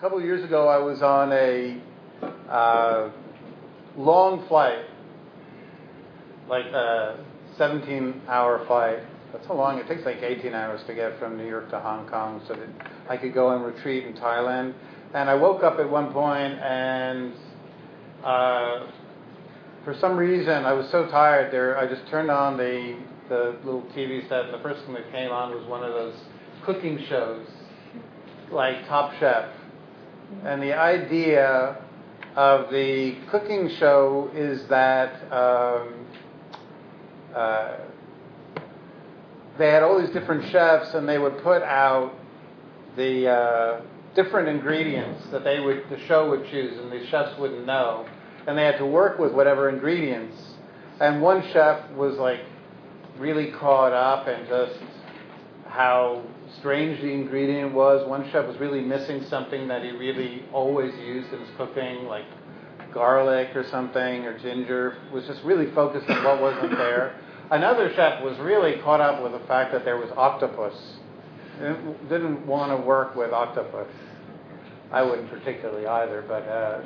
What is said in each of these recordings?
a couple of years ago, I was on a uh, long flight, like a 17 hour flight. That's how long it takes, like 18 hours to get from New York to Hong Kong so that I could go and retreat in Thailand. And I woke up at one point and uh, for some reason I was so tired there, I just turned on the, the little TV set and the first thing that came on was one of those cooking shows like Top Chef. And the idea of the cooking show is that um, uh, they had all these different chefs, and they would put out the uh, different ingredients that they would the show would choose, and the chefs wouldn't know, and they had to work with whatever ingredients. And one chef was like really caught up in just how strange the ingredient was. One chef was really missing something that he really always used in his cooking, like garlic or something or ginger. Was just really focused on what wasn't there. Another chef was really caught up with the fact that there was octopus. Didn't, didn't want to work with octopus. I wouldn't particularly either, but uh,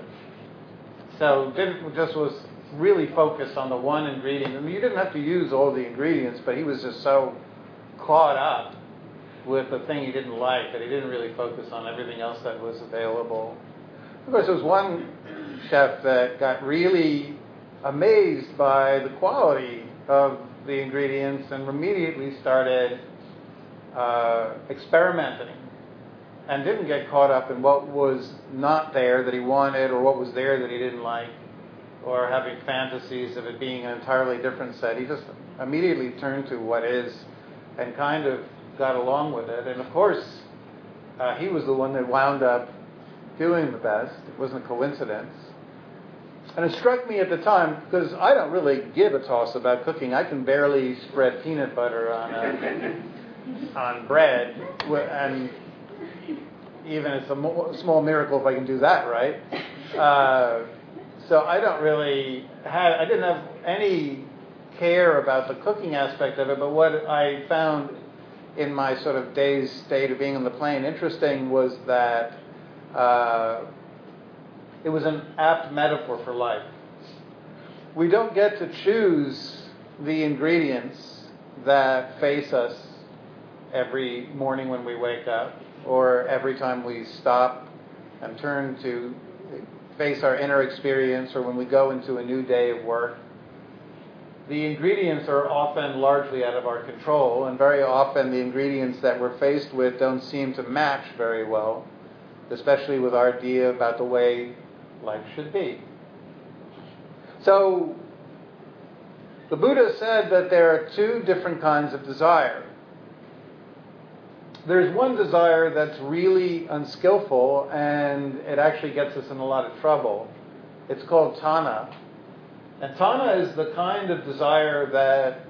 so didn't just was really focused on the one ingredient. I mean, you didn't have to use all the ingredients, but he was just so caught up with a thing he didn't like that he didn't really focus on everything else that was available. Of course, there was one chef that got really amazed by the quality of the ingredients and immediately started uh, experimenting and didn't get caught up in what was not there that he wanted or what was there that he didn't like or having fantasies of it being an entirely different set. He just immediately turned to what is and kind of got along with it. And of course, uh, he was the one that wound up doing the best. It wasn't a coincidence. And it struck me at the time because I don't really give a toss about cooking. I can barely spread peanut butter on a, on bread, and even it's a mo- small miracle if I can do that right. Uh, so I don't really have. I didn't have any care about the cooking aspect of it, but what I found in my sort of day's state of being on the plane interesting was that uh, it was an apt metaphor for life. We don't get to choose the ingredients that face us every morning when we wake up, or every time we stop and turn to face our inner experience, or when we go into a new day of work the ingredients are often largely out of our control, and very often the ingredients that we're faced with don't seem to match very well, especially with our idea about the way life should be. So, the Buddha said that there are two different kinds of desire. There's one desire that's really unskillful and it actually gets us in a lot of trouble. It's called tanha and tanha is the kind of desire that,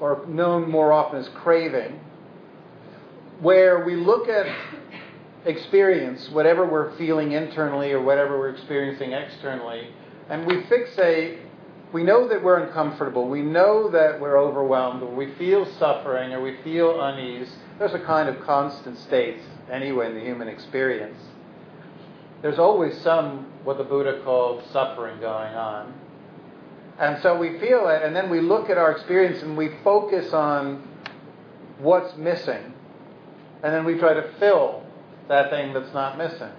or known more often as craving, where we look at experience, whatever we're feeling internally or whatever we're experiencing externally, and we fixate. We know that we're uncomfortable. We know that we're overwhelmed, or we feel suffering, or we feel unease. There's a kind of constant state, anyway, in the human experience. There's always some, what the Buddha called suffering going on. And so we feel it, and then we look at our experience and we focus on what's missing. And then we try to fill that thing that's not missing.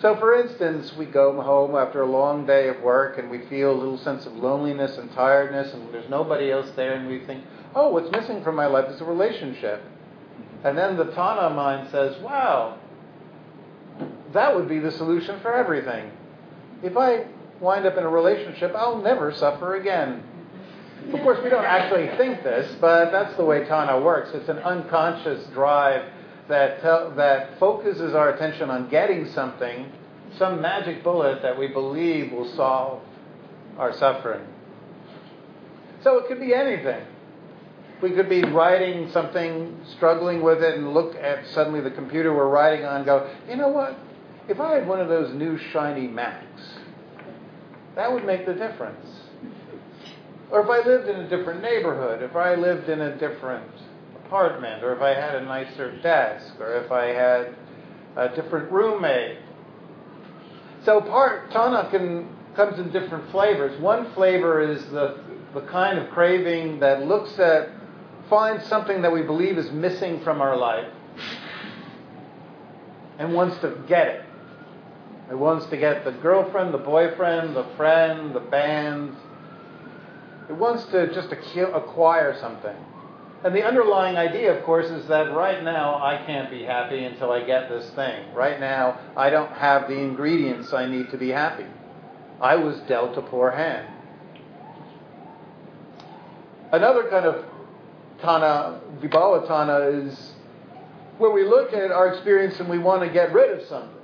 So, for instance, we go home after a long day of work and we feel a little sense of loneliness and tiredness, and there's nobody else there, and we think, oh, what's missing from my life is a relationship. And then the Tanha mind says, wow, that would be the solution for everything. If I wind up in a relationship, I'll never suffer again. Of course, we don't actually think this, but that's the way Tanha works. It's an unconscious drive that, that focuses our attention on getting something, some magic bullet that we believe will solve our suffering. So it could be anything. We could be writing something, struggling with it, and look at suddenly the computer we're writing on go, you know what? If I had one of those new shiny Macs, that would make the difference. Or if I lived in a different neighborhood, if I lived in a different apartment, or if I had a nicer desk, or if I had a different roommate, So part Tanha can comes in different flavors. One flavor is the the kind of craving that looks at finds something that we believe is missing from our life and wants to get it. It wants to get the girlfriend, the boyfriend, the friend, the band. It wants to just acquire something. And the underlying idea, of course, is that right now I can't be happy until I get this thing. Right now I don't have the ingredients I need to be happy. I was dealt a poor hand. Another kind of Tanha, Vibhava Tanha, is where we look at our experience and we want to get rid of something.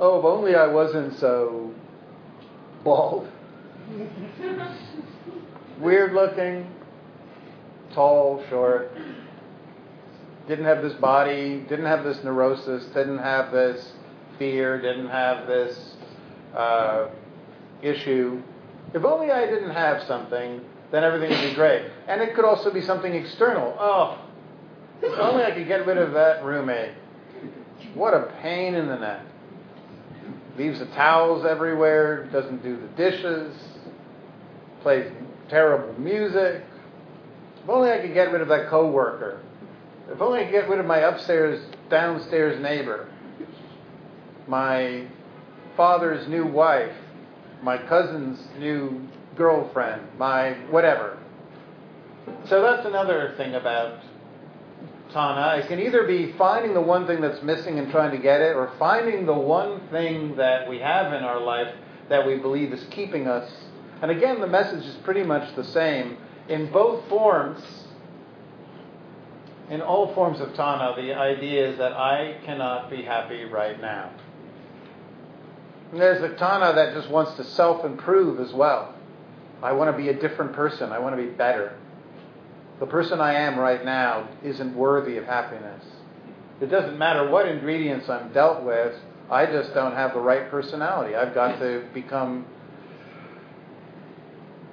Oh, if only I wasn't so bald. Weird looking, tall, short. Didn't have this body, didn't have this neurosis, didn't have this fear, didn't have this uh, issue. If only I didn't have something, then everything would be great. And it could also be something external. Oh, if only I could get rid of that roommate. What a pain in the neck. Leaves the towels everywhere, doesn't do the dishes, plays terrible music. If only I could get rid of that coworker. If only I could get rid of my upstairs, downstairs neighbor. My father's new wife. My cousin's new girlfriend. My whatever. So that's another thing about Tanha. It can either be finding the one thing that's missing and trying to get it, or finding the one thing that we have in our life that we believe is keeping us. And again, the message is pretty much the same. In both forms, in all forms of Tanha, the idea is that I cannot be happy right now. And there's a Tanha that just wants to self improve as well. I want to be a different person, I want to be better the person I am right now isn't worthy of happiness. It doesn't matter what ingredients I'm dealt with, I just don't have the right personality. I've got to become,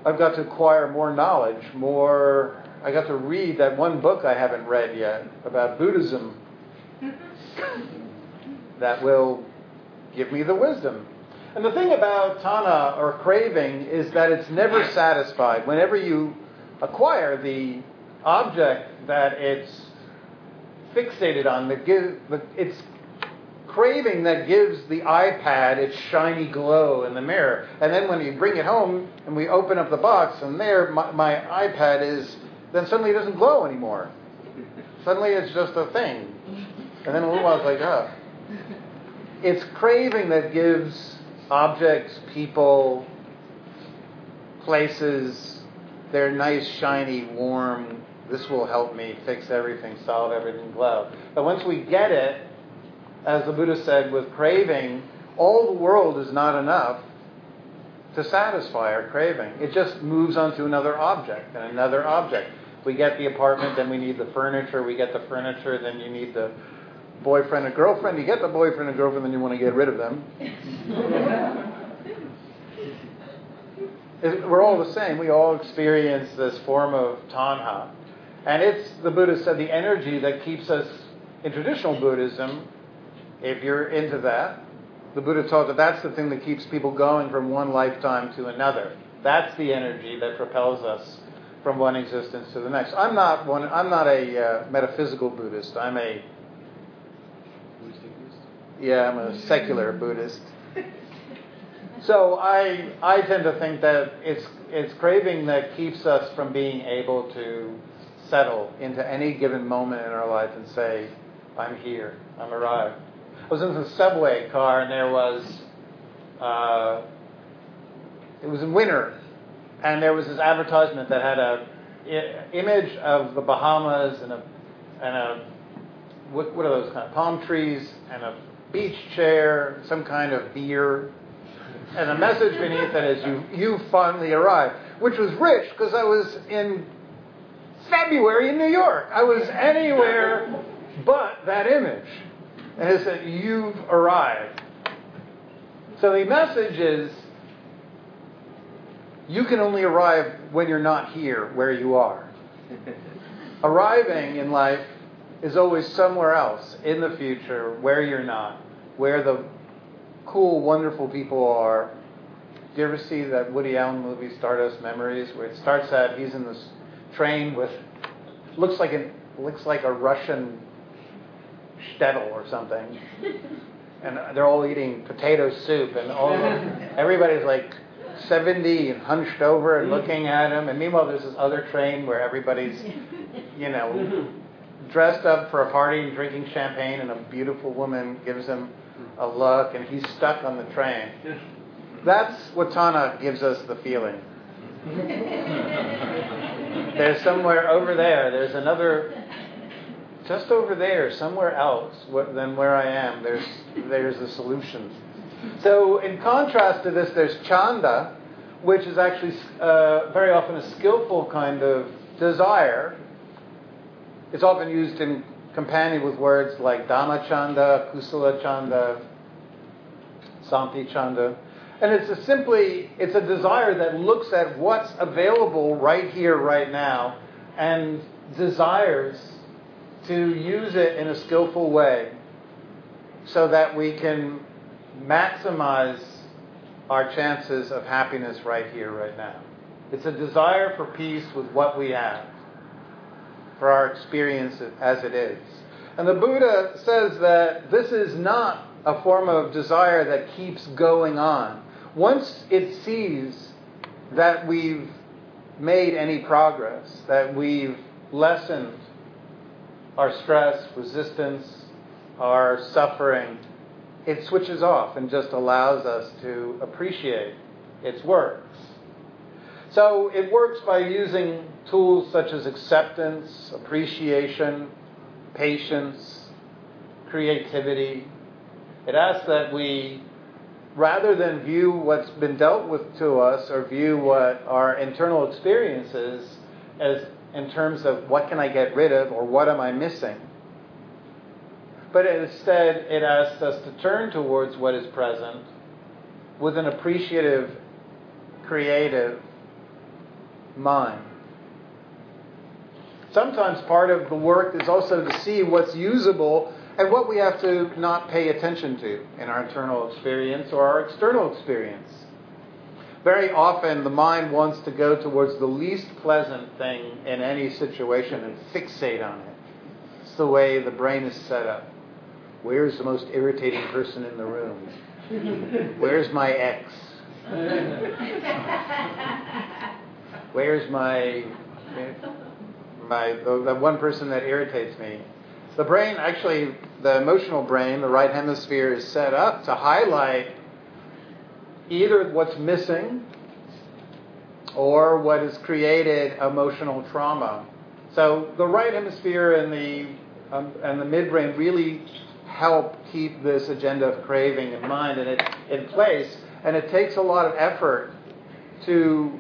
I've got to acquire more knowledge, more, I got to read that one book I haven't read yet about Buddhism mm-hmm. that will give me the wisdom. And the thing about Tanha or craving is that it's never satisfied. Whenever you acquire the object that it's fixated on, that it's craving that gives the iPad its shiny glow in the mirror. And then when you bring it home and we open up the box and there my, my iPad is, then suddenly it doesn't glow anymore. suddenly it's just a thing. And then a little while it's like, oh. It's craving that gives objects, people, places, their nice, shiny, warm this will help me fix everything, solve everything, glow. But once we get it, as the Buddha said, with craving, all the world is not enough to satisfy our craving. It just moves on to another object and another object. We get the apartment, then we need the furniture. We get the furniture, then you need the boyfriend and girlfriend. You get the boyfriend and girlfriend, then you want to get rid of them. We're all the same. We all experience this form of tanha. And it's, the Buddha said, the energy that keeps us, in traditional Buddhism, if you're into that, the Buddha taught that that's the thing that keeps people going from one lifetime to another. That's the energy that propels us from one existence to the next. I'm not one. I'm not a uh, metaphysical Buddhist. I'm a yeah, I'm a secular Buddhist. So I I tend to think that it's it's craving that keeps us from being able to settle into any given moment in our life and say, I'm here, I'm arrived. I was in the subway car and there was, uh, it was in winter, and there was this advertisement that had a I- image of the Bahamas and a, and a, what, what are those kind of palm trees and a beach chair, some kind of beer, and a message beneath that is you you finally arrived, which was rich because I was in February in New York. I was anywhere but that image. And it said, You've arrived. So the message is you can only arrive when you're not here where you are. Arriving in life is always somewhere else in the future where you're not, where the cool, wonderful people are. Do you ever see that Woody Allen movie Stardust Memories, where it starts out he's in this train with looks like an looks like a Russian shtetl or something, and they're all eating potato soup, and all everybody's like 70 and hunched over and looking at him, and meanwhile there's this other train where everybody's, you know, dressed up for a party and drinking champagne, and a beautiful woman gives him a look, and he's stuck on the train. That's what Tanha gives us the feeling. There's somewhere over there, there's another, just over there, somewhere else than where I am, there's, there's a solution. So, in contrast to this, there's chanda, which is actually uh, very often a skillful kind of desire. It's often used in companion with words like dhamma chanda, kusala chanda, santi chanda. And it's a simply, it's a desire that looks at what's available right here, right now, and desires to use it in a skillful way so that we can maximize our chances of happiness right here, right now. It's a desire for peace with what we have, for our experience as it is. And the Buddha says that this is not a form of desire that keeps going on once it sees that we've made any progress, that we've lessened our stress, resistance, our suffering, it switches off and just allows us to appreciate its works. So it works by using tools such as acceptance, appreciation, patience, creativity. It asks that we rather than view what's been dealt with to us or view what our internal experience is as in terms of what can I get rid of or what am I missing. But instead, it asks us to turn towards what is present with an appreciative, creative mind. Sometimes part of the work is also to see what's usable and what we have to not pay attention to in our internal experience or our external experience. Very often, the mind wants to go towards the least pleasant thing in any situation and fixate on it. It's the way the brain is set up. Where's the most irritating person in the room? Where's my ex? Where's my my the, the one person that irritates me? The brain actually the emotional brain, the right hemisphere, is set up to highlight either what's missing or what has created emotional trauma. So the right hemisphere and the um, and the midbrain really help keep this agenda of craving in mind and it in place. And it takes a lot of effort to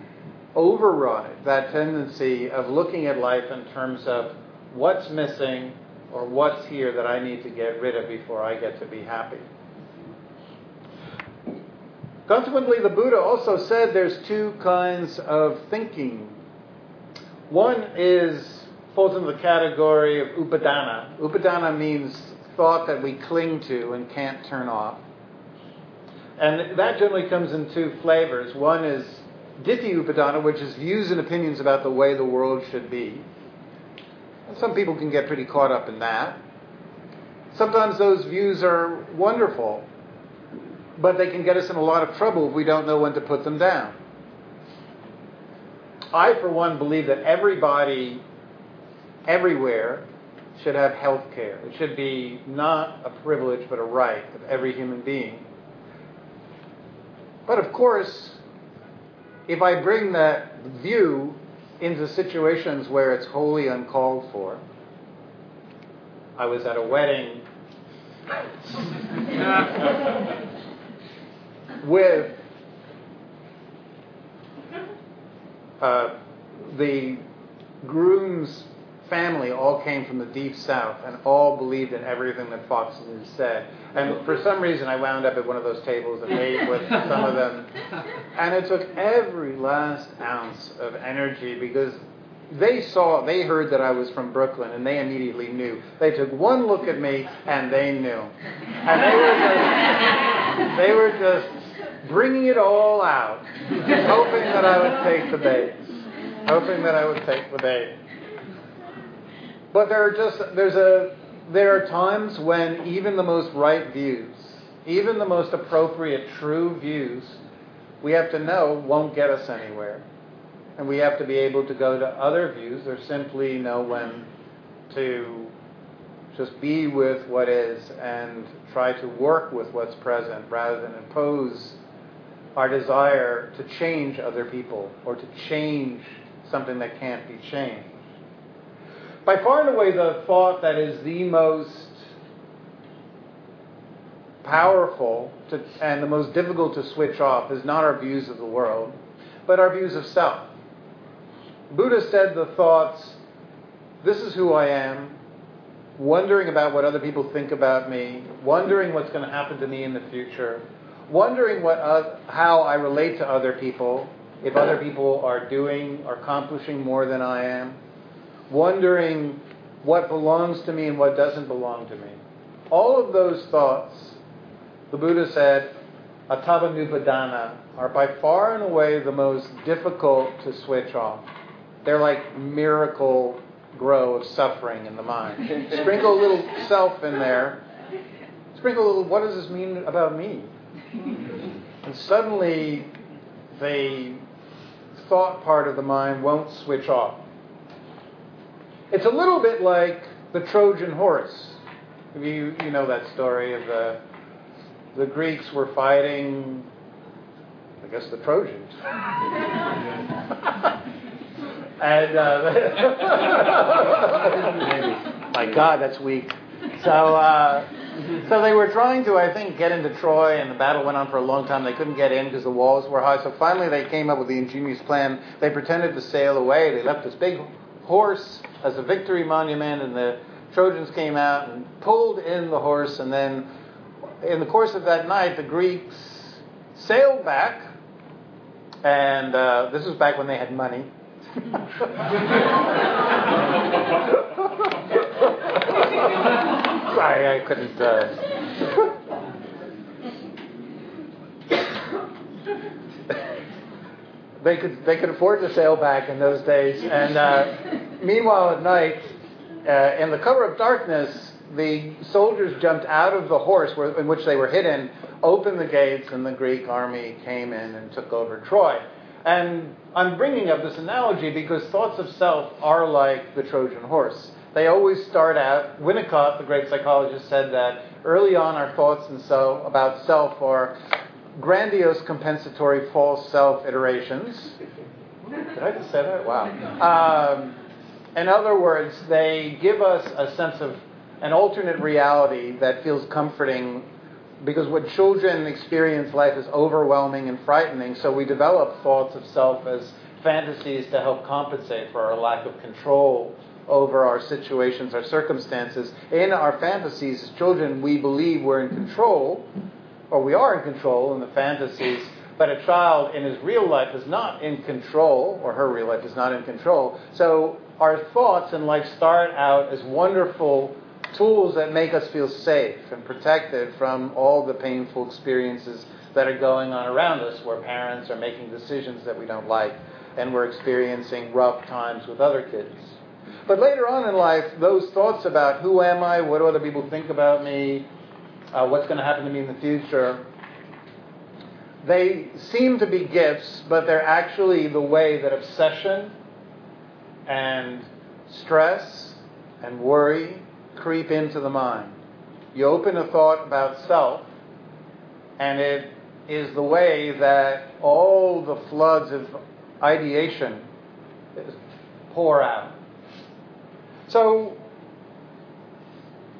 override that tendency of looking at life in terms of what's missing or what's here that I need to get rid of before I get to be happy. Consequently, the Buddha also said there's two kinds of thinking. One is falls into the category of upadana. Upadana means thought that we cling to and can't turn off. And that generally comes in two flavors. One is ditthi upadana, which is views and opinions about the way the world should be. Some people can get pretty caught up in that. Sometimes those views are wonderful, but they can get us in a lot of trouble if we don't know when to put them down. I, for one, believe that everybody, everywhere, should have health care. It should be not a privilege, but a right of every human being. But of course, if I bring that view into situations where it's wholly uncalled for. I was at a wedding with uh, the groom's family all came from the deep south and all believed in everything that Fox News said. And for some reason, I wound up at one of those tables and ate with some of them. And it took every last ounce of energy because they saw, they heard that I was from Brooklyn, and they immediately knew. They took one look at me, and they knew. And they were just, They were just bringing it all out, hoping that I would take the bait, hoping that I would take the bait. But there are just there's a there are times when even the most right views, even the most appropriate true views, we have to know won't get us anywhere. And we have to be able to go to other views or simply know when to just be with what is and try to work with what's present rather than impose our desire to change other people or to change something that can't be changed. By far and away, the thought that is the most powerful to, and the most difficult to switch off is not our views of the world, but our views of self. Buddha said the thoughts, this is who I am, wondering about what other people think about me, wondering what's going to happen to me in the future, wondering what, uh, how I relate to other people, if other people are doing or accomplishing more than I am, wondering what belongs to me and what doesn't belong to me. All of those thoughts, the Buddha said, Atabanupadana, are by far and away the most difficult to switch off. They're like miracle grow of suffering in the mind. Sprinkle a little self in there. Sprinkle a little, what does this mean about me? And suddenly, the thought part of the mind won't switch off. It's a little bit like the Trojan horse. You, you know that story of the, the Greeks were fighting, I guess, the Trojans. And uh, my God, that's weak. So, uh, so they were trying to, I think, get into Troy, and the battle went on for a long time. They couldn't get in because the walls were high. So finally, they came up with the ingenious plan. They pretended to sail away. They left this big horse as a victory monument, and the Trojans came out and pulled in the horse. And then, in the course of that night, the Greeks sailed back. And uh, this was back when they had money. Sorry, I couldn't. Uh... they could they could afford to sail back in those days, and uh, meanwhile at night, uh, in the cover of darkness, the soldiers jumped out of the horse where, in which they were hidden, opened the gates, and the Greek army came in and took over Troy. And I'm bringing up this analogy because thoughts of self are like the Trojan horse. They always start out, Winnicott, the great psychologist, said that early on our thoughts and so about self are grandiose compensatory false self iterations. Did I just say that? Wow. Um, in other words, they give us a sense of an alternate reality that feels comforting because what children experience life is overwhelming and frightening, so we develop thoughts of self as fantasies to help compensate for our lack of control over our situations, our circumstances. In our fantasies, as children, we believe we're in control, or we are in control in the fantasies, but a child in his real life is not in control, or her real life is not in control. So our thoughts in life start out as wonderful tools that make us feel safe and protected from all the painful experiences that are going on around us, where parents are making decisions that we don't like and we're experiencing rough times with other kids. But later on in life, those thoughts about who am I, what do other people think about me, uh, what's going to happen to me in the future, they seem to be gifts, but they're actually the way that obsession and stress and worry creep into the mind. You open a thought about self, and it is the way that all the floods of ideation pour out. So,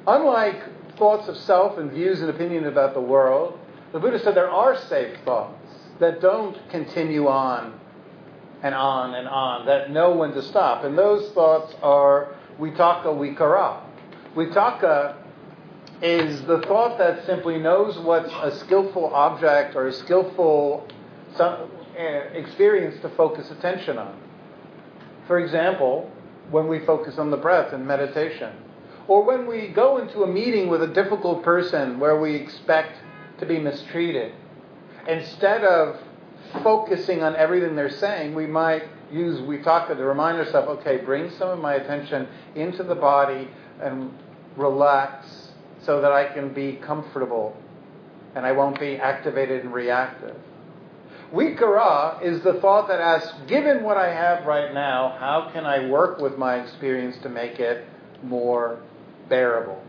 unlike thoughts of self and views and opinions about the world, the Buddha said there are safe thoughts that don't continue on and on and on, that know when to stop. And those thoughts are vitakka vikara. Vitakka is the thought that simply knows what's a skillful object or a skillful eh, experience to focus attention on. For example, when we focus on the breath in meditation, or when we go into a meeting with a difficult person where we expect to be mistreated. Instead of focusing on everything they're saying, we might use vitakka to remind ourselves, okay, bring some of my attention into the body and relax so that I can be comfortable and I won't be activated and reactive. Vikara is the thought that asks, given what I have right now, how can I work with my experience to make it more bearable?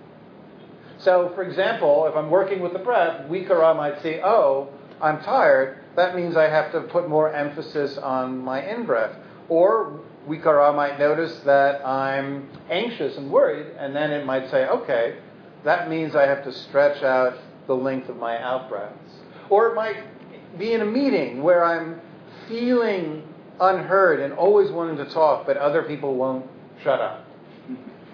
So, for example, if I'm working with the breath, Vikara might say, oh, I'm tired. That means I have to put more emphasis on my in breath. Or Vikara might notice that I'm anxious and worried, and then it might say, okay, that means I have to stretch out the length of my out breaths. Or it might be in a meeting where I'm feeling unheard and always wanting to talk, but other people won't shut up.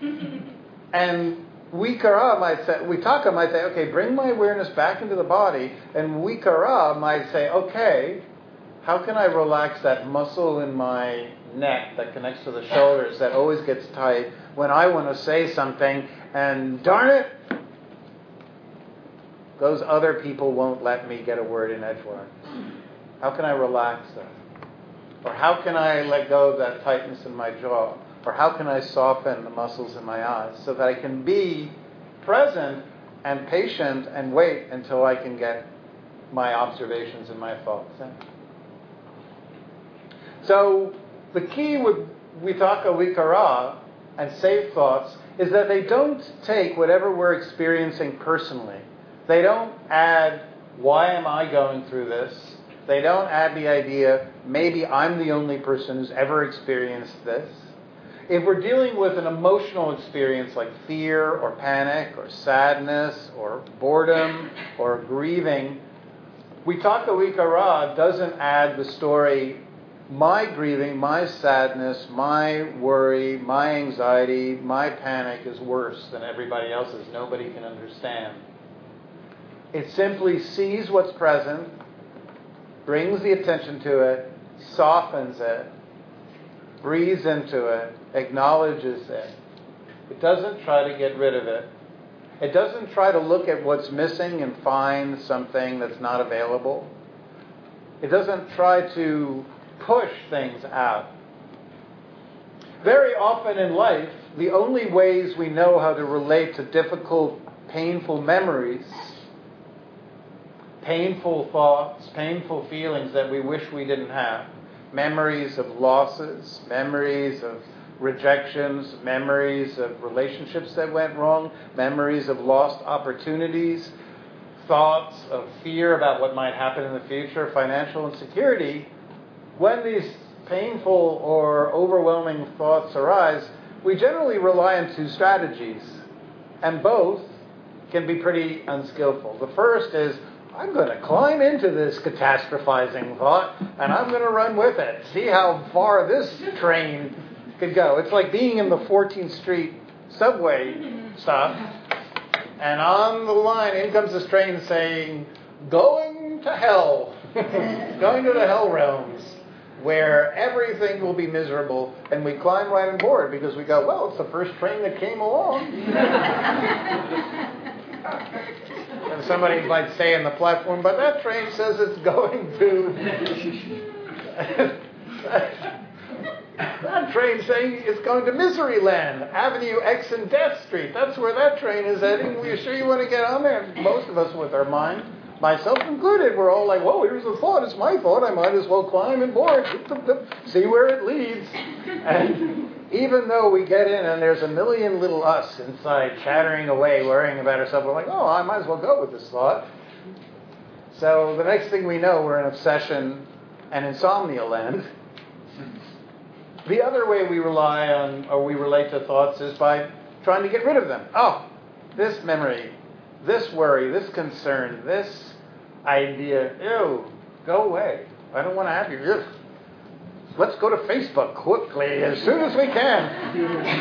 and Vikara might say, Vitakka might say, okay, bring my awareness back into the body, and Vikara might say, okay, how can I relax that muscle in my neck that connects to the shoulders that always gets tight when I want to say something, and darn it, those other people won't let me get a word in edgewise. How can I relax that? Or how can I let go of that tightness in my jaw? Or how can I soften the muscles in my eyes so that I can be present and patient and wait until I can get my observations and my thoughts in? So the key with vitakka vikara and safe thoughts is that they don't take whatever we're experiencing personally they don't add, why am I going through this? They don't add the idea, maybe I'm the only person who's ever experienced this. If we're dealing with an emotional experience like fear or panic or sadness or boredom or grieving, we talk Vitakka Vikara doesn't add the story, my grieving, my sadness, my worry, my anxiety, my panic is worse than everybody else's. Nobody can understand. It simply sees what's present, brings the attention to it, softens it, breathes into it, acknowledges it. It doesn't try to get rid of it. It doesn't try to look at what's missing and find something that's not available. It doesn't try to push things out. Very often in life, the only ways we know how to relate to difficult, painful memories painful thoughts, painful feelings that we wish we didn't have. Memories of losses, memories of rejections, memories of relationships that went wrong, memories of lost opportunities, thoughts of fear about what might happen in the future, financial insecurity. When these painful or overwhelming thoughts arise, we generally rely on two strategies, and both can be pretty unskillful. The first is I'm going to climb into this catastrophizing thought and I'm going to run with it. See how far this train could go. It's like being in the 14th Street subway mm-hmm. stop, and on the line, in comes this train saying, Going to hell, going to the hell realms, where everything will be miserable. And we climb right on board because we go, Well, it's the first train that came along. And somebody might say in the platform, but that train says it's going to. that train saying it's going to Miseryland, Avenue X and Death Street. That's where that train is heading. Are you sure you want to get on there? Most of us, with our mind, myself included, we're all like, whoa, here's a thought. It's my thought. I might as well climb and board. See where it leads. And even though we get in and there's a million little us inside chattering away, worrying about ourselves, we're like, oh, I might as well go with this thought. So the next thing we know, we're in obsession and insomnia land. The other way we rely on or we relate to thoughts is by trying to get rid of them. Oh, this memory, this worry, this concern, this idea, ew, go away. I don't want to have you. Let's go to Facebook quickly as soon as we can.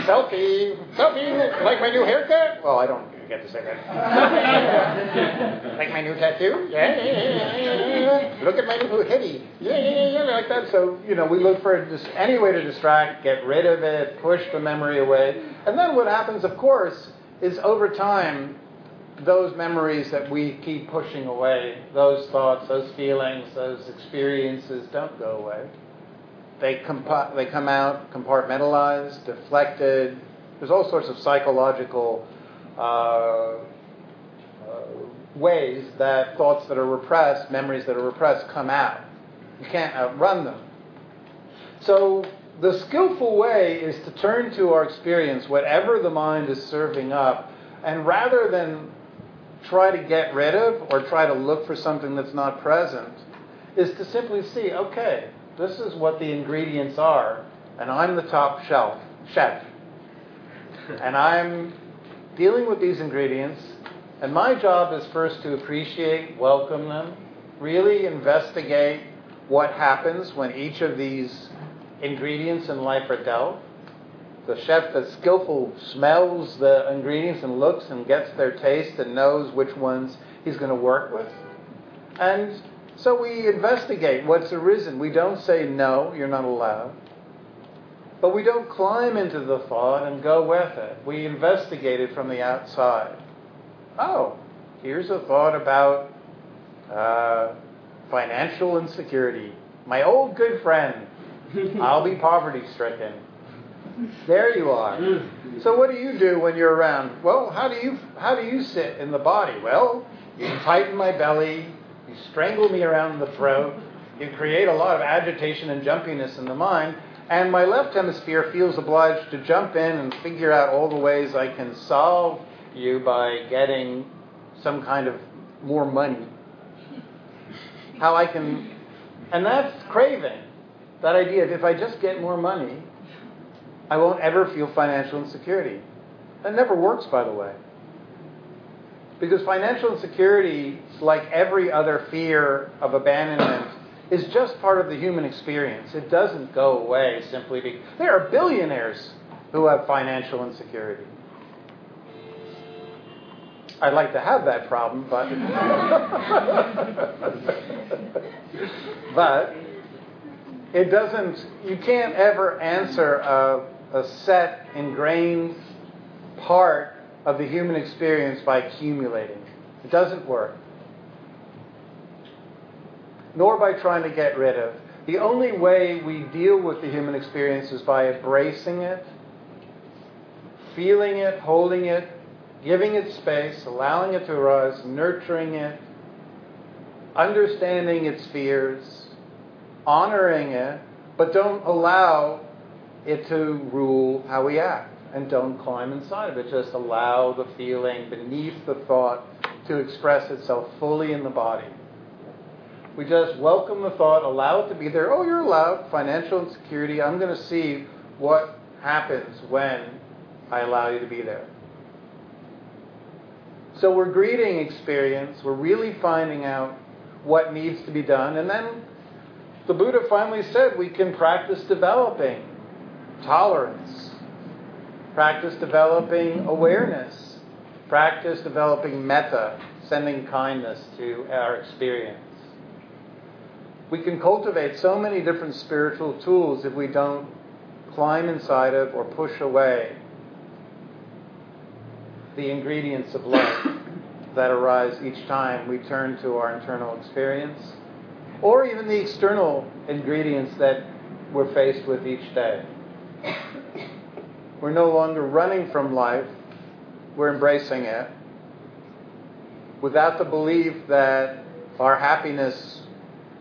selfie, selfie, like my new haircut? Well, I don't get to say that. like my new tattoo? Yeah, yeah, yeah, Look at my new hoodie. Yeah, yeah, yeah, like that. So, you know, we look for just any way to distract, get rid of it, push the memory away. And then what happens, of course, is over time, those memories that we keep pushing away, those thoughts, those feelings, those experiences don't go away. They, compa- they come out compartmentalized, deflected. There's all sorts of psychological uh, uh, ways that thoughts that are repressed, memories that are repressed, come out. You can't outrun them. So the skillful way is to turn to our experience, whatever the mind is serving up, and rather than try to get rid of or try to look for something that's not present, is to simply see, okay, this is what the ingredients are, and I'm the top shelf chef, and I'm dealing with these ingredients, and my job is first to appreciate, welcome them, really investigate what happens when each of these ingredients in life are dealt. The chef that's skillful smells the ingredients and looks and gets their taste and knows which ones he's going to work with. And so we investigate what's arisen. We don't say, no, you're not allowed. But we don't climb into the thought and go with it. We investigate it from the outside. Oh, here's a thought about uh, financial insecurity. My old good friend, I'll be poverty stricken. There you are. Mm. So what do you do when you're around? Well, how do you how do you sit in the body? Well, you tighten my belly, you strangle me around the throat, you create a lot of agitation and jumpiness in the mind, and my left hemisphere feels obliged to jump in and figure out all the ways I can solve you by getting some kind of more money. How I can and that's craving. That idea of if I just get more money, I won't ever feel financial insecurity. That never works, by the way. Because financial insecurity, like every other fear of abandonment, is just part of the human experience. It doesn't go away simply because there are billionaires who have financial insecurity. I'd like to have that problem, but but it doesn't. You can't ever answer a, a set ingrained part of the human experience by accumulating. It doesn't work. Nor by trying to get rid of. The only way we deal with the human experience is by embracing it, feeling it, holding it, giving it space, allowing it to arise, nurturing it, understanding its fears, honoring it, but don't allow it to rule how we act. And don't climb inside of it. Just allow the feeling beneath the thought to express itself fully in the body. We just welcome the thought, allow it to be there. Oh, you're allowed. Financial insecurity. I'm going to see what happens when I allow you to be there. So we're greeting experience. We're really finding out what needs to be done. And then the Buddha finally said we can practice developing tolerance, practice developing awareness, practice developing metta, sending kindness to our experience. We can cultivate so many different spiritual tools if we don't climb inside of or push away the ingredients of life that arise each time we turn to our internal experience, or even the external ingredients that we're faced with each day. We're no longer running from life, we're embracing it without the belief that our happiness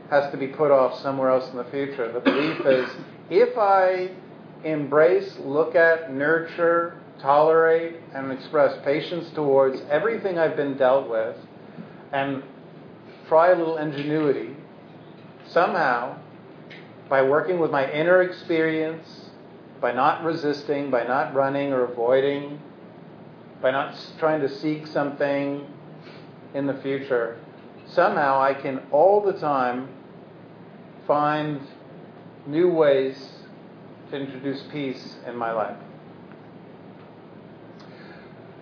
has to be put off somewhere else in the future. The belief is if I embrace, look at, nurture, tolerate and express patience towards everything I've been dealt with and try a little ingenuity, somehow, by working with my inner experience, by not resisting, by not running or avoiding, by not trying to seek something in the future, somehow I can all the time find new ways to introduce peace in my life.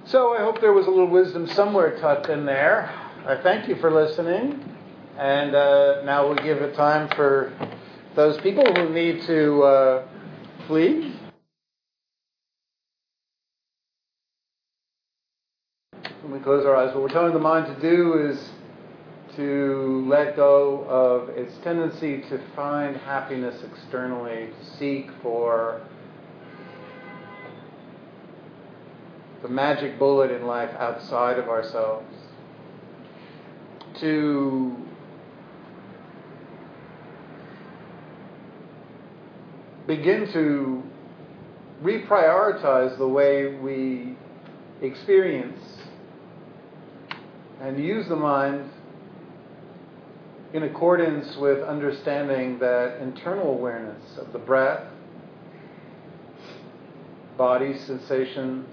So I hope there was a little wisdom somewhere tucked in there. I thank you for listening. And uh, now we'll give it time for those people who need to uh, flee. when we close our eyes, what we're telling the mind to do is to let go of its tendency to find happiness externally, to seek for the magic bullet in life outside of ourselves, to begin to reprioritize the way we experience and use the mind in accordance with understanding that internal awareness of the breath, body sensations,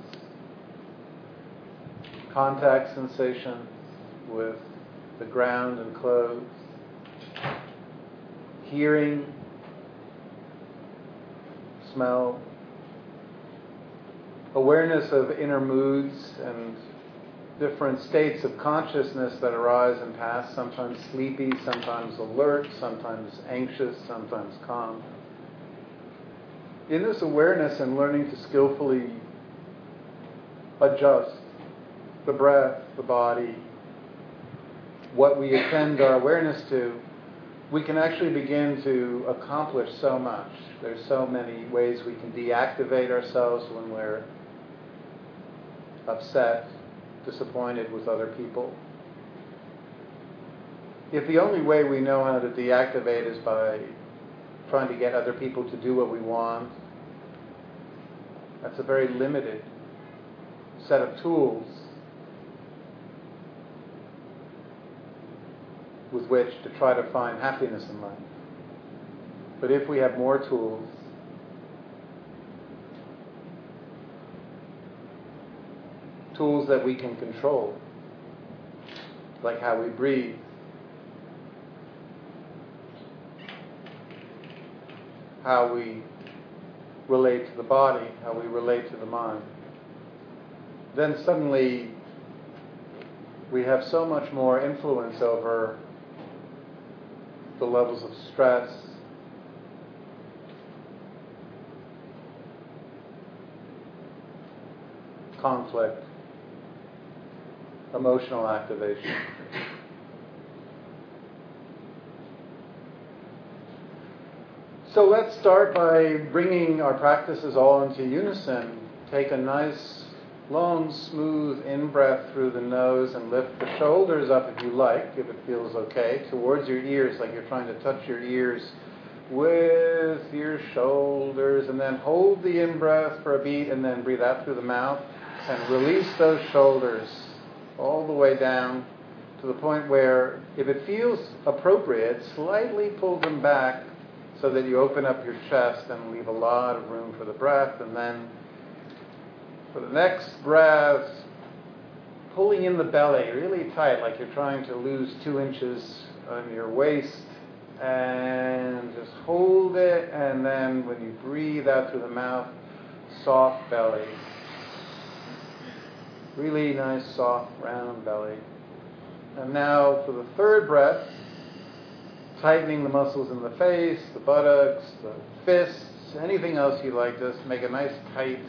contact sensations with the ground and clothes, hearing, smell, awareness of inner moods and different states of consciousness that arise and pass, sometimes sleepy, sometimes alert, sometimes anxious, sometimes calm. In this awareness and learning to skillfully adjust the breath, the body, what we attend our awareness to, we can actually begin to accomplish so much. There's so many ways we can deactivate ourselves when we're upset, disappointed with other people. If the only way we know how to deactivate is by trying to get other people to do what we want, that's a very limited set of tools with which to try to find happiness in life. But if we have more tools, tools that we can control, like how we breathe. How we relate to the body, how we relate to the mind. Then suddenly we have so much more influence over the levels of stress, conflict, emotional activation. So let's start by bringing our practices all into unison. Take a nice, long, smooth in breath through the nose and lift the shoulders up if you like, if it feels okay, towards your ears, like you're trying to touch your ears with your shoulders. And then hold the in breath for a beat and then breathe out through the mouth and release those shoulders all the way down to the point where, if it feels appropriate, slightly pull them back so that you open up your chest and leave a lot of room for the breath. And then for the next breath, pulling in the belly really tight, like you're trying to lose two inches on your waist. And just hold it. And then when you breathe out through the mouth, soft belly. Really nice, soft, round belly. And now for the third breath, tightening the muscles in the face, the buttocks, the fists, anything else you like, just make a nice tight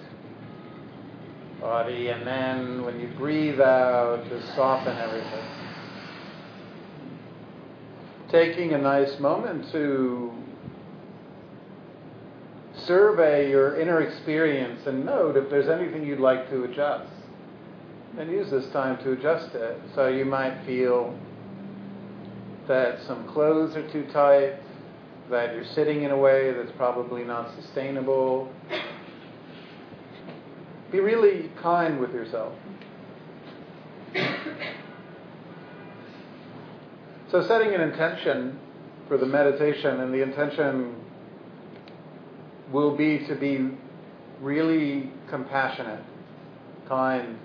body. And then when you breathe out, just soften everything. Taking a nice moment to survey your inner experience and note if there's anything you'd like to adjust and use this time to adjust it. So you might feel that some clothes are too tight, that you're sitting in a way that's probably not sustainable. Be really kind with yourself. So, setting an intention for the meditation, and the intention will be to be really compassionate, kind,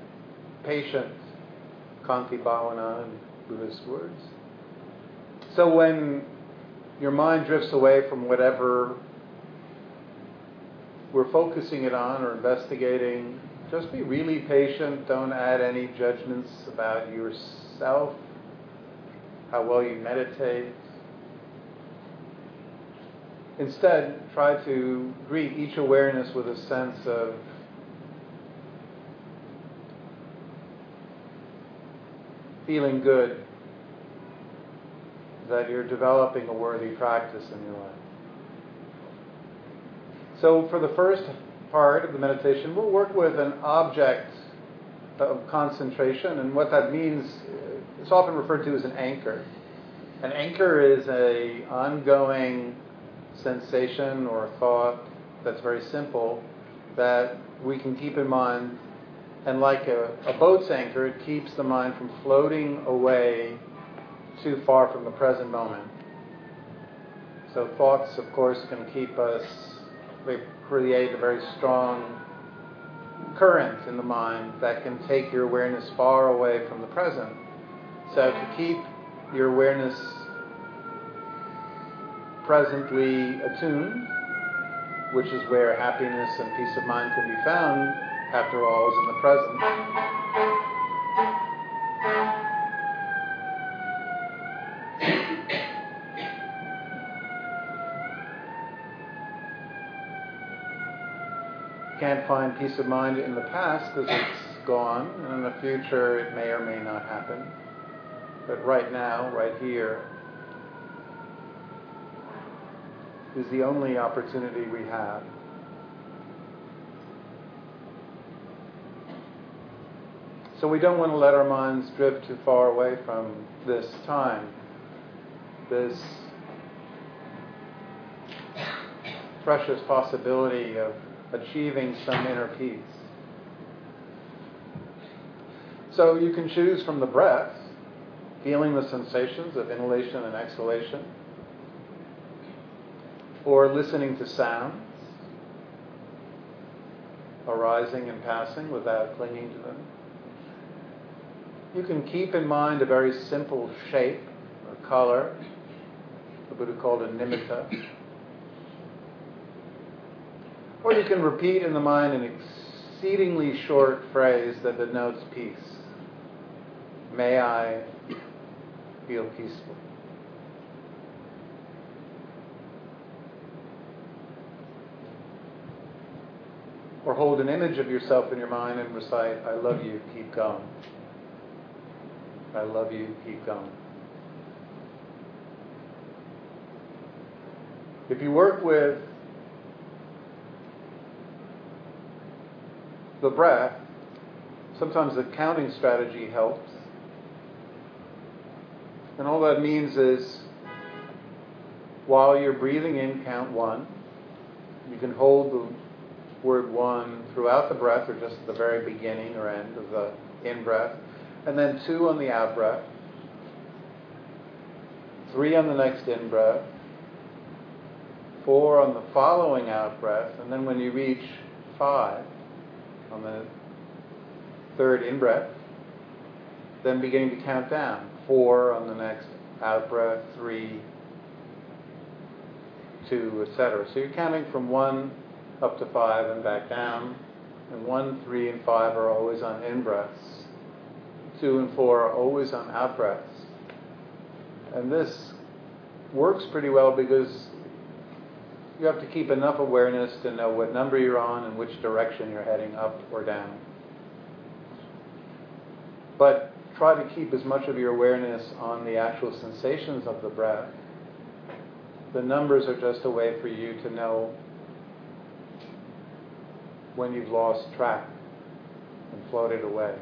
patient, Khanti Bhavana in Buddhist words. So when your mind drifts away from whatever we're focusing it on or investigating, just be really patient. Don't add any judgments about yourself, how well you meditate. Instead, try to greet each awareness with a sense of feeling good that you're developing a worthy practice in your life. So, for the first part of the meditation, we'll work with an object of concentration, and what that means, it's often referred to as an anchor. An anchor is a ongoing sensation or thought that's very simple that we can keep in mind. And like a, a boat's anchor, it keeps the mind from floating away too far from the present moment. So thoughts, of course, can keep us, they create a very strong current in the mind that can take your awareness far away from the present. So to keep your awareness presently attuned, which is where happiness and peace of mind can be found, after all, is in the present. Can't find peace of mind in the past because it's gone, and in the future it may or may not happen. But right now, right here, is the only opportunity we have. So we don't want to let our minds drift too far away from this time, this precious possibility of achieving some inner peace. So you can choose from the breath, feeling the sensations of inhalation and exhalation or listening to sounds arising and passing without clinging to them. You can keep in mind a very simple shape or color. The Buddha called a nimitta. Or you can repeat in the mind an exceedingly short phrase that denotes peace. May I feel peaceful. or hold an image of yourself in your mind and recite, I love you, keep going. I love you, keep going. If you work with the breath, sometimes the counting strategy helps. And all that means is while you're breathing in, count one. You can hold the word one throughout the breath, or just at the very beginning or end of the in breath, and then two on the out breath, three on the next in breath, four on the following out breath, and then when you reach five on the third in breath, then beginning to count down. Four on the next out breath, three, two, etc. So you're counting from one up to five and back down. And one, three, and five are always on in breaths. Two and four are always on out breaths. And this works pretty well because you have to keep enough awareness to know what number you're on and which direction you're heading up or down. But try to keep as much of your awareness on the actual sensations of the breath. The numbers are just a way for you to know when you've lost track and floated away.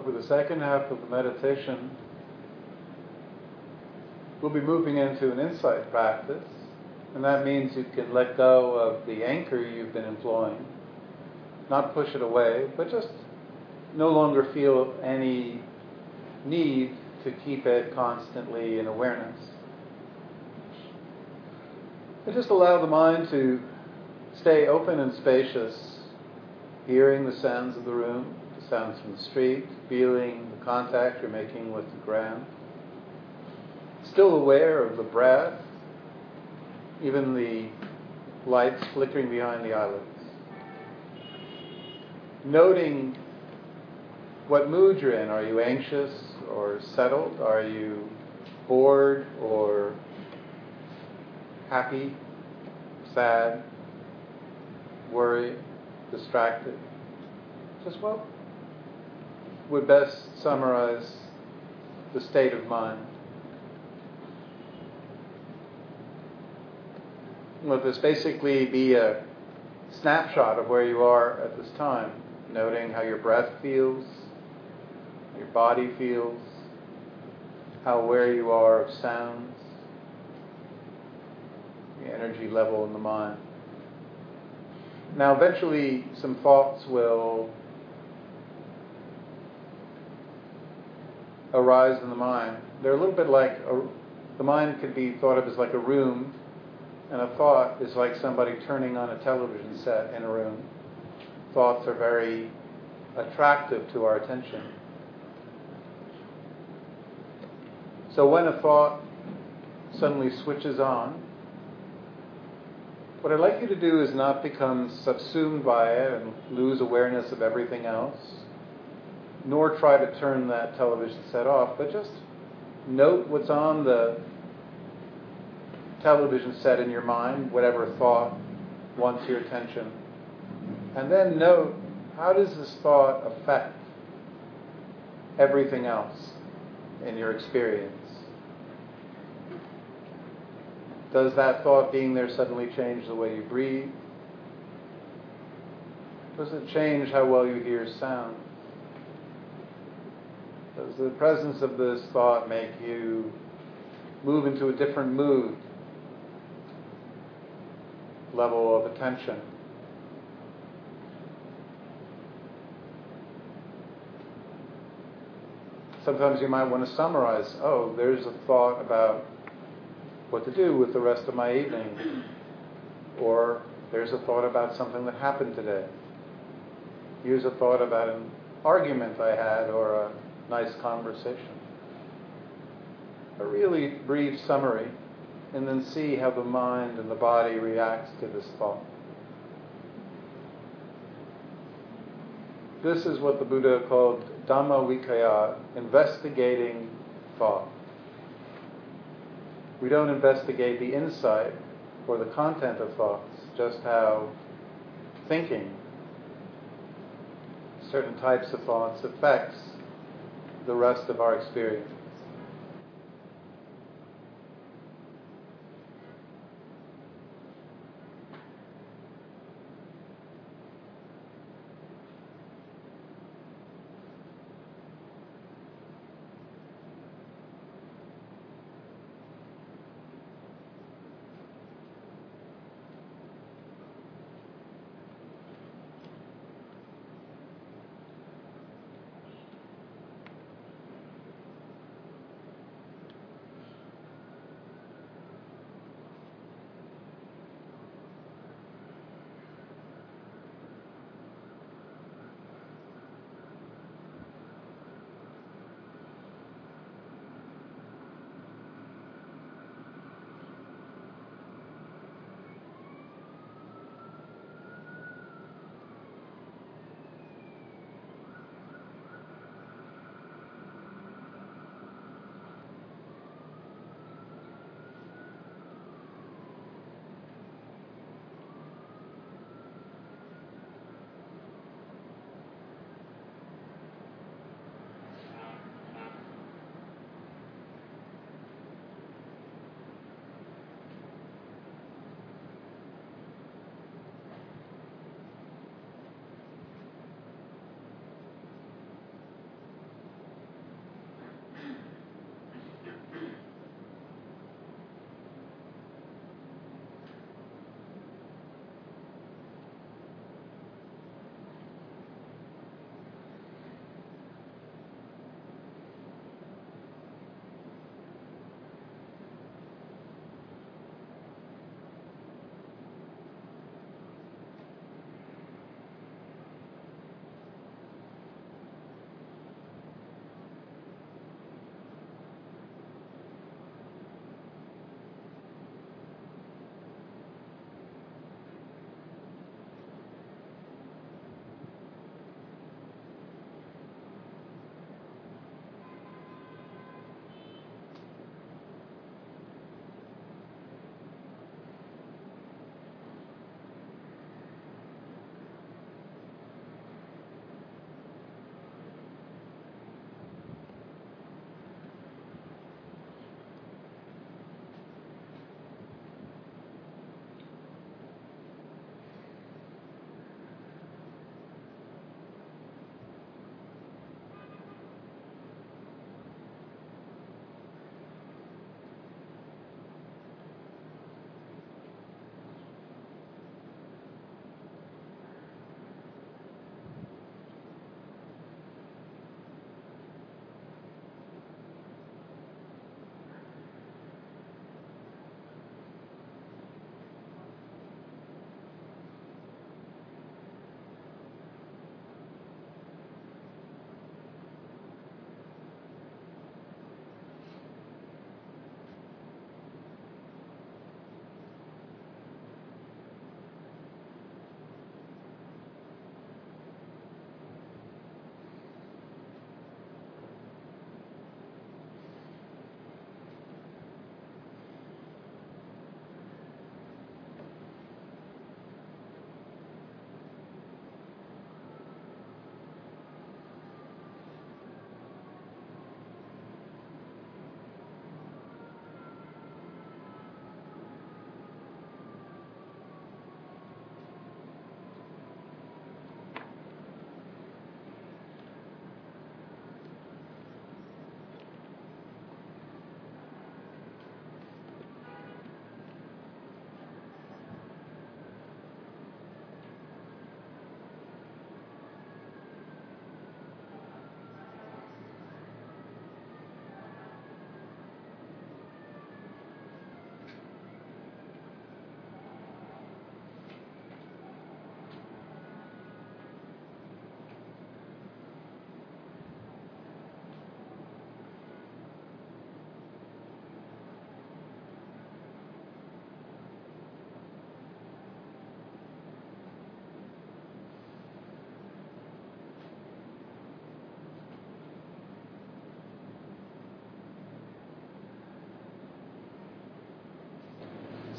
So, for the second half of the meditation, we'll be moving into an insight practice, and that means you can let go of the anchor you've been employing, not push it away, but just no longer feel any need to keep it constantly in awareness. And just allow the mind to stay open and spacious, hearing the sounds of the room, the sounds from the street, feeling the contact you're making with the ground. Still aware of the breath, even the lights flickering behind the eyelids. Noting what mood you're in. Are you anxious or settled? Are you bored or happy, sad, worried, distracted? Just what would best summarize the state of mind? Let this basically be a snapshot of where you are at this time, noting how your breath feels, your body feels, how aware you are of sounds, the energy level in the mind. Now, eventually, some thoughts will arise in the mind. They're a little bit like a, the mind could be thought of as like a room, and a thought is like somebody turning on a television set in a room. Thoughts are very attractive to our attention. So when a thought suddenly switches on, what I'd like you to do is not become subsumed by it and lose awareness of everything else, nor try to turn that television set off, but just note what's on the television set in your mind, whatever thought wants your attention. And then note how does this thought affect everything else in your experience? Does that thought being there suddenly change the way you breathe? Does it change how well you hear sound? Does the presence of this thought make you move into a different mood, level of attention? Sometimes you might want to summarize oh, there's a thought about what to do with the rest of my evening. Or there's a thought about something that happened today. Here's a thought about an argument I had or a nice conversation. A really brief summary, and then see how the mind and the body reacts to this thought. This is what the Buddha called Dhamma Vicaya, investigating thought. We don't investigate the insight or the content of thoughts, just how thinking, certain types of thoughts affects the rest of our experience.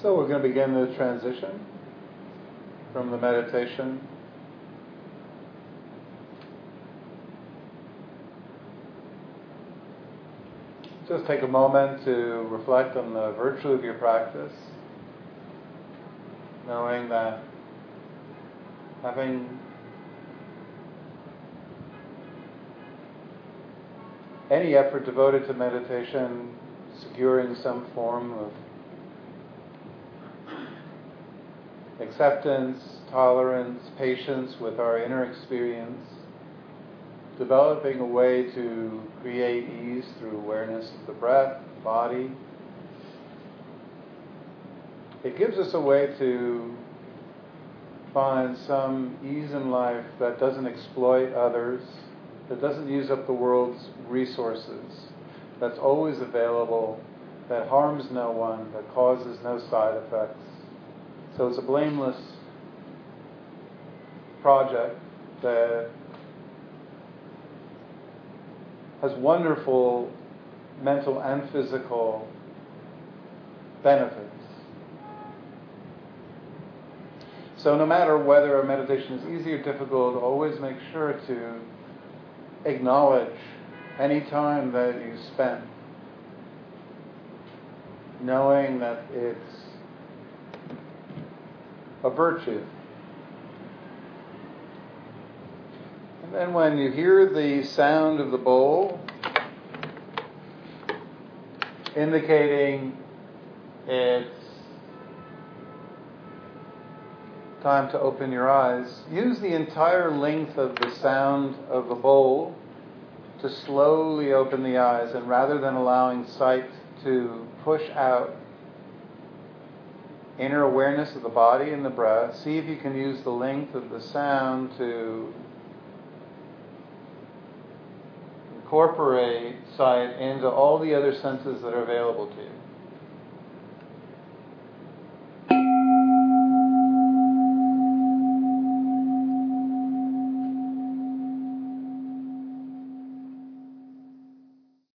So we're going to begin the transition from the meditation. Just take a moment to reflect on the virtue of your practice, knowing that having any effort devoted to meditation, securing some form of acceptance, tolerance, patience with our inner experience, developing a way to create ease through awareness of the breath, body. It gives us a way to find some ease in life that doesn't exploit others, that doesn't use up the world's resources, that's always available, that harms no one, that causes no side effects. So it's a blameless project that has wonderful mental and physical benefits. So, no matter whether a meditation is easy or difficult, always make sure to acknowledge any time that you spend knowing that it's a virtue. And then when you hear the sound of the bowl, indicating it's time to open your eyes, use the entire length of the sound of the bowl to slowly open the eyes, and rather than allowing sight to push out inner awareness of the body and the breath. See if you can use the length of the sound to incorporate sight into all the other senses that are available to you.